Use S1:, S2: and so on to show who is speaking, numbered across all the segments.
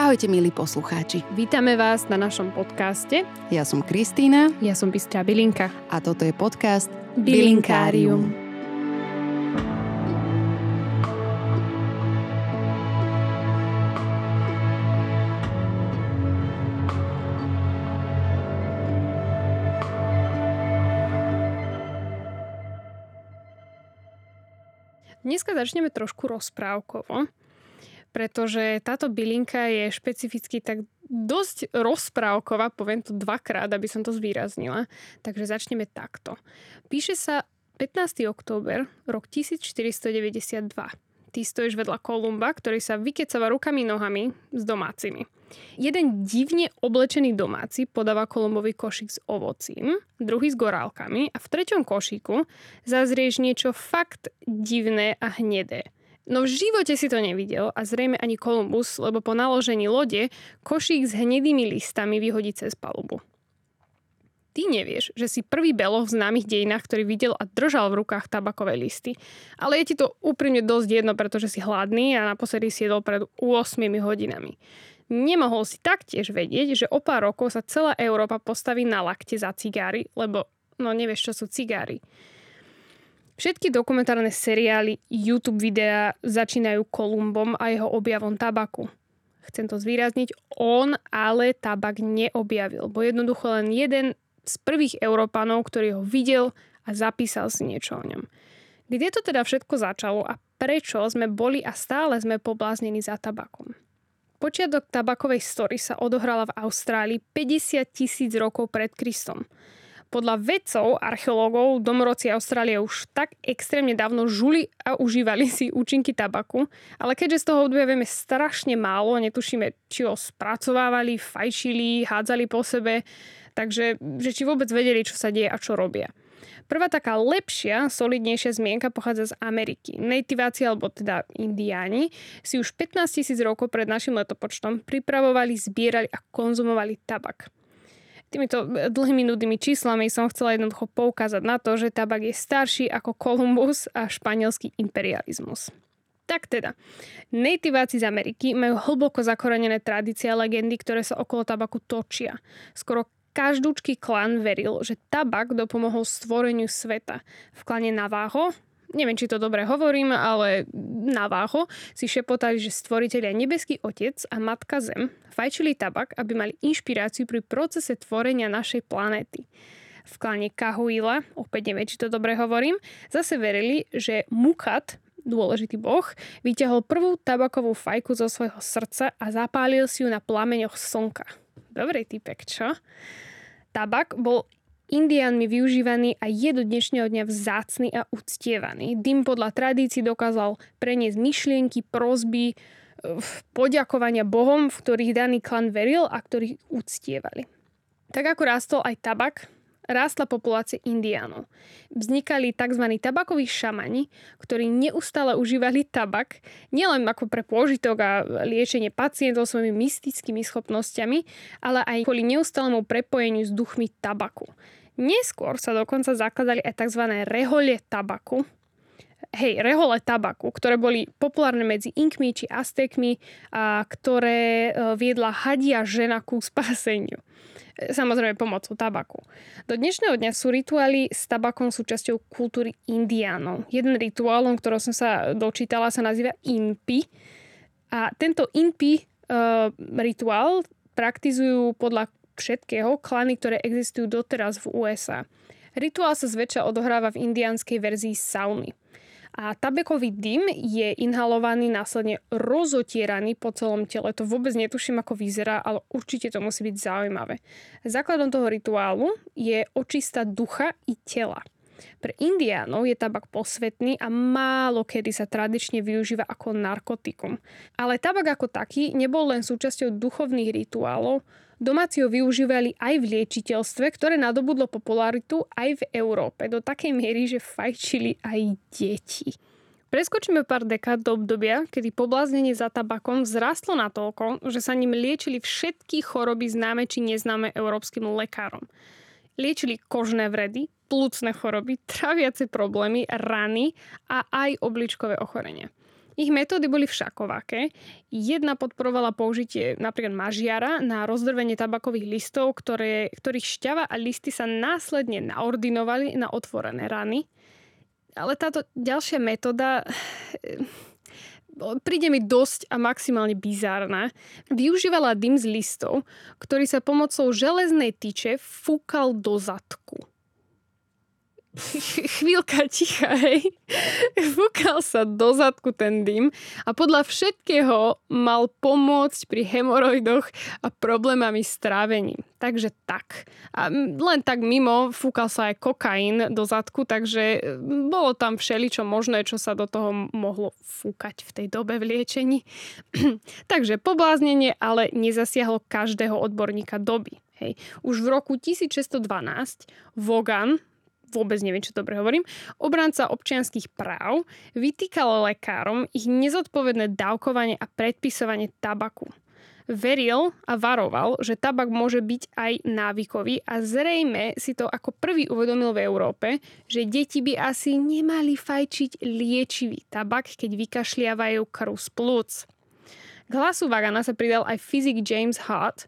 S1: Ahojte milí poslucháči.
S2: Vítame vás na našom podcaste.
S1: Ja som Kristýna.
S2: Ja som Bystrá Bilinka.
S1: A toto je podcast
S2: Bilinkárium. Dneska začneme trošku rozprávkovo pretože táto bylinka je špecificky tak dosť rozprávková, poviem to dvakrát, aby som to zvýraznila. Takže začneme takto. Píše sa 15. október, rok 1492. Ty stojíš vedľa Kolumba, ktorý sa vykecava rukami nohami s domácimi. Jeden divne oblečený domáci podáva Kolumbovi košík s ovocím, druhý s gorálkami a v treťom košíku zazrieš niečo fakt divné a hnedé. No v živote si to nevidel a zrejme ani Kolumbus, lebo po naložení lode košík s hnedými listami vyhodí cez palubu. Ty nevieš, že si prvý beloch v známych dejinách, ktorý videl a držal v rukách tabakové listy. Ale je ti to úprimne dosť jedno, pretože si hladný a naposledy si jedol pred 8 hodinami. Nemohol si taktiež vedieť, že o pár rokov sa celá Európa postaví na lakte za cigáry, lebo no nevieš, čo sú cigáry. Všetky dokumentárne seriály, YouTube videá začínajú Kolumbom a jeho objavom tabaku. Chcem to zvýrazniť, on ale tabak neobjavil, bo jednoducho len jeden z prvých Európanov, ktorý ho videl a zapísal si niečo o ňom. Kde to teda všetko začalo a prečo sme boli a stále sme pobláznení za tabakom? Počiatok tabakovej story sa odohrala v Austrálii 50 tisíc rokov pred Kristom. Podľa vedcov, archeológov, domorodci Austrálie už tak extrémne dávno žuli a užívali si účinky tabaku, ale keďže z toho obdobia vieme strašne málo, netušíme, či ho spracovávali, fajčili, hádzali po sebe, takže že či vôbec vedeli, čo sa deje a čo robia. Prvá taká lepšia, solidnejšia zmienka pochádza z Ameriky. Nativáci, alebo teda indiáni, si už 15 tisíc rokov pred našim letopočtom pripravovali, zbierali a konzumovali tabak týmito dlhými nudnými číslami som chcela jednoducho poukázať na to, že tabak je starší ako Kolumbus a španielský imperializmus. Tak teda, nativáci z Ameriky majú hlboko zakorenené tradície a legendy, ktoré sa okolo tabaku točia. Skoro každúčky klan veril, že tabak dopomohol stvoreniu sveta. V klane Navajo neviem, či to dobre hovorím, ale na váho si šepotali, že stvoriteľia Nebeský Otec a Matka Zem fajčili tabak, aby mali inšpiráciu pri procese tvorenia našej planéty. V klane Kahuila, opäť neviem, či to dobre hovorím, zase verili, že Mukat, dôležitý boh, vyťahol prvú tabakovú fajku zo svojho srdca a zapálil si ju na plameňoch slnka. Dobrý typek, čo? Tabak bol indiánmi využívaný a je do dnešného dňa vzácny a uctievaný. Dym podľa tradícií dokázal preniesť myšlienky, prozby, poďakovania bohom, v ktorých daný klan veril a ktorých uctievali. Tak ako rástol aj tabak, rástla populácia indiánov. Vznikali tzv. tabakoví šamani, ktorí neustále užívali tabak, nielen ako pre pôžitok a liečenie pacientov svojimi mystickými schopnosťami, ale aj kvôli neustálemu prepojeniu s duchmi tabaku. Neskôr sa dokonca zakladali aj tzv. rehole tabaku, hej, rehole tabaku, ktoré boli populárne medzi Inkmi či Aztekmi, a ktoré e, viedla hadia žena ku spáseniu. E, samozrejme pomocou tabaku. Do dnešného dňa sú rituály s tabakom súčasťou kultúry indiánov. Jeden rituál, o ktorom som sa dočítala, sa nazýva Inpi. A tento Inpi uh, rituál praktizujú podľa všetkého klany, ktoré existujú doteraz v USA. Rituál sa zväčša odohráva v indianskej verzii sauny. A tabekový dym je inhalovaný, následne rozotieraný po celom tele. To vôbec netuším, ako vyzerá, ale určite to musí byť zaujímavé. Základom toho rituálu je očista ducha i tela. Pre indiánov je tabak posvetný a málo kedy sa tradične využíva ako narkotikum. Ale tabak ako taký nebol len súčasťou duchovných rituálov, Domáci ho využívali aj v liečiteľstve, ktoré nadobudlo popularitu aj v Európe do takej miery, že fajčili aj deti. Preskočíme pár dekád do obdobia, kedy pobláznenie za tabakom vzrastlo natoľko, že sa ním liečili všetky choroby známe či neznáme európskym lekárom. Liečili kožné vredy, plúcne choroby, traviace problémy, rany a aj obličkové ochorenia. Ich metódy boli všakovaké. Jedna podporovala použitie napríklad mažiara na rozdrvenie tabakových listov, ktoré, ktorých šťava a listy sa následne naordinovali na otvorené rany. Ale táto ďalšia metóda príde mi dosť a maximálne bizárna. Využívala dym z listov, ktorý sa pomocou železnej tyče fúkal do zadku chvíľka ticha, hej. Fúkal sa do zadku ten dym a podľa všetkého mal pomôcť pri hemoroidoch a problémami s trávením. Takže tak. A len tak mimo fúkal sa aj kokain do zadku, takže bolo tam všeličo možné, čo sa do toho mohlo fúkať v tej dobe v liečení. takže pobláznenie ale nezasiahlo každého odborníka doby. Hej. Už v roku 1612 Vogan, vôbec neviem, čo dobre hovorím, obranca občianských práv vytýkal lekárom ich nezodpovedné dávkovanie a predpisovanie tabaku. Veril a varoval, že tabak môže byť aj návykový a zrejme si to ako prvý uvedomil v Európe, že deti by asi nemali fajčiť liečivý tabak, keď vykašliavajú krv z plúc. K hlasu Vagana sa pridal aj fyzik James Hart,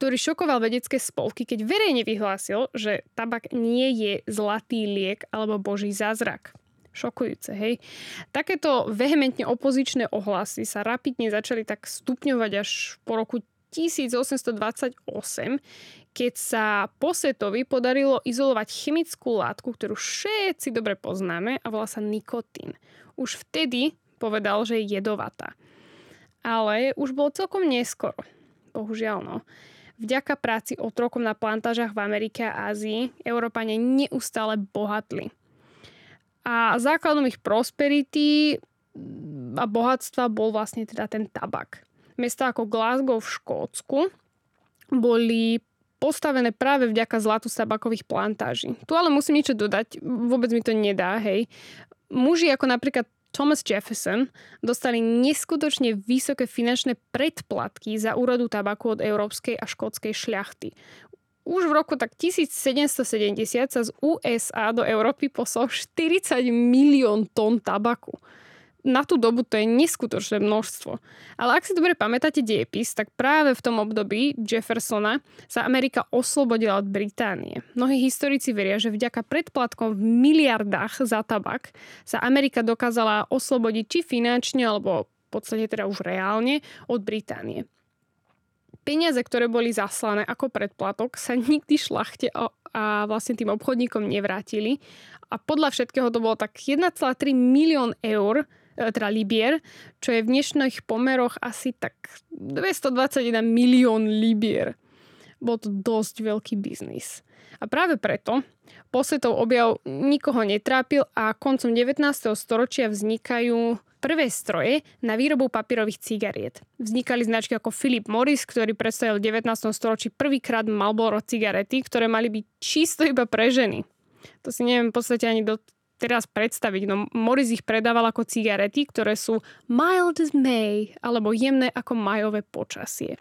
S2: ktorý šokoval vedecké spolky, keď verejne vyhlásil, že tabak nie je zlatý liek alebo boží zázrak. Šokujúce, hej. Takéto vehementne opozičné ohlasy sa rapidne začali tak stupňovať až po roku 1828, keď sa Posetovi podarilo izolovať chemickú látku, ktorú všetci dobre poznáme a volá sa nikotín. Už vtedy povedal, že je jedovatá. Ale už bolo celkom neskoro. Bohužiaľ, no. Vďaka práci otrokom na plantážach v Amerike a Ázii Európane neustále bohatli. A základom ich prosperity a bohatstva bol vlastne teda ten tabak. Mesta ako Glasgow v Škótsku boli postavené práve vďaka zlatu z tabakových plantáží. Tu ale musím niečo dodať, vôbec mi to nedá, hej. Muži ako napríklad Thomas Jefferson dostali neskutočne vysoké finančné predplatky za úrodu tabaku od európskej a škótskej šľachty. Už v roku tak 1770 sa z USA do Európy poslal 40 milión tón tabaku na tú dobu to je neskutočné množstvo. Ale ak si dobre pamätáte diepis, tak práve v tom období Jeffersona sa Amerika oslobodila od Británie. Mnohí historici veria, že vďaka predplatkom v miliardách za tabak sa Amerika dokázala oslobodiť či finančne, alebo v podstate teda už reálne od Británie. Peniaze, ktoré boli zaslané ako predplatok, sa nikdy šlachte a, vlastne tým obchodníkom nevrátili. A podľa všetkého to bolo tak 1,3 milión eur, teda Libier, čo je v dnešných pomeroch asi tak 221 milión Libier. Bol to dosť veľký biznis. A práve preto posvetov objav nikoho netrápil a koncom 19. storočia vznikajú prvé stroje na výrobu papierových cigariet. Vznikali značky ako Philip Morris, ktorý predstavil v 19. storočí prvýkrát Marlboro cigarety, ktoré mali byť čisto iba pre ženy. To si neviem v podstate ani do teraz predstaviť. No, Morris ich predával ako cigarety, ktoré sú mild as May, alebo jemné ako majové počasie.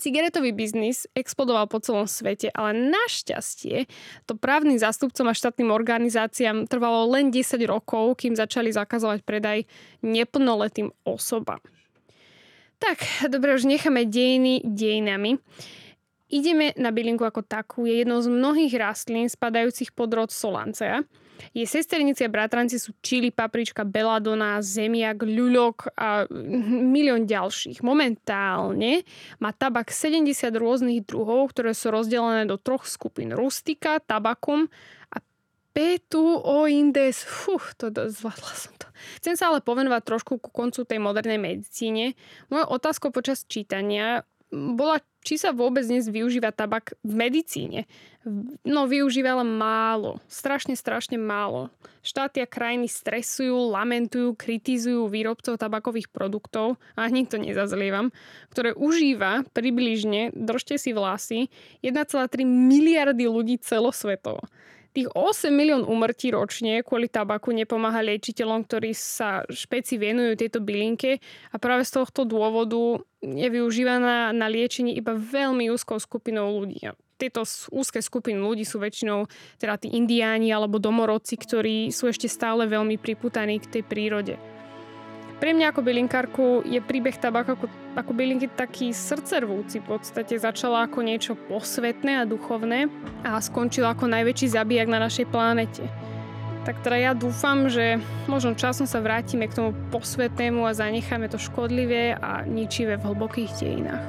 S2: Cigaretový biznis explodoval po celom svete, ale našťastie to právnym zástupcom a štátnym organizáciám trvalo len 10 rokov, kým začali zakazovať predaj neplnoletým osobám. Tak, dobre, už necháme dejiny dejinami. Ideme na bylinku ako takú. Je jednou z mnohých rastlín spadajúcich pod rod Solancea. Je sesternici a bratranci sú čili, paprička, beladona, zemiak, ľuľok a milión ďalších. Momentálne má tabak 70 rôznych druhov, ktoré sú rozdelené do troch skupín. Rustika, tabakum a Petu oindes. Fuh, to, to zvládla som to. Chcem sa ale povenovať trošku ku koncu tej modernej medicíne. Moja otázka počas čítania bola, či sa vôbec dnes využíva tabak v medicíne. No, využíva len málo. Strašne, strašne málo. Štáty a krajiny stresujú, lamentujú, kritizujú výrobcov tabakových produktov, a to nezazlievam, ktoré užíva približne, držte si vlasy, 1,3 miliardy ľudí celosvetovo. Tých 8 milión umrtí ročne kvôli tabaku nepomáha liečiteľom, ktorí sa špeci venujú tejto bylinke a práve z tohto dôvodu je využívaná na liečenie iba veľmi úzkou skupinou ľudí. Tieto úzke skupiny ľudí sú väčšinou teda tí indiáni alebo domorodci, ktorí sú ešte stále veľmi priputaní k tej prírode. Pre mňa ako bylinkárku je príbeh tabak ako, ako bylinky taký srdcervúci. V podstate začala ako niečo posvetné a duchovné a skončila ako najväčší zabijak na našej plánete. Tak teda ja dúfam, že možno časom sa vrátime k tomu posvetnému a zanecháme to škodlivé a ničivé v hlbokých dejinách.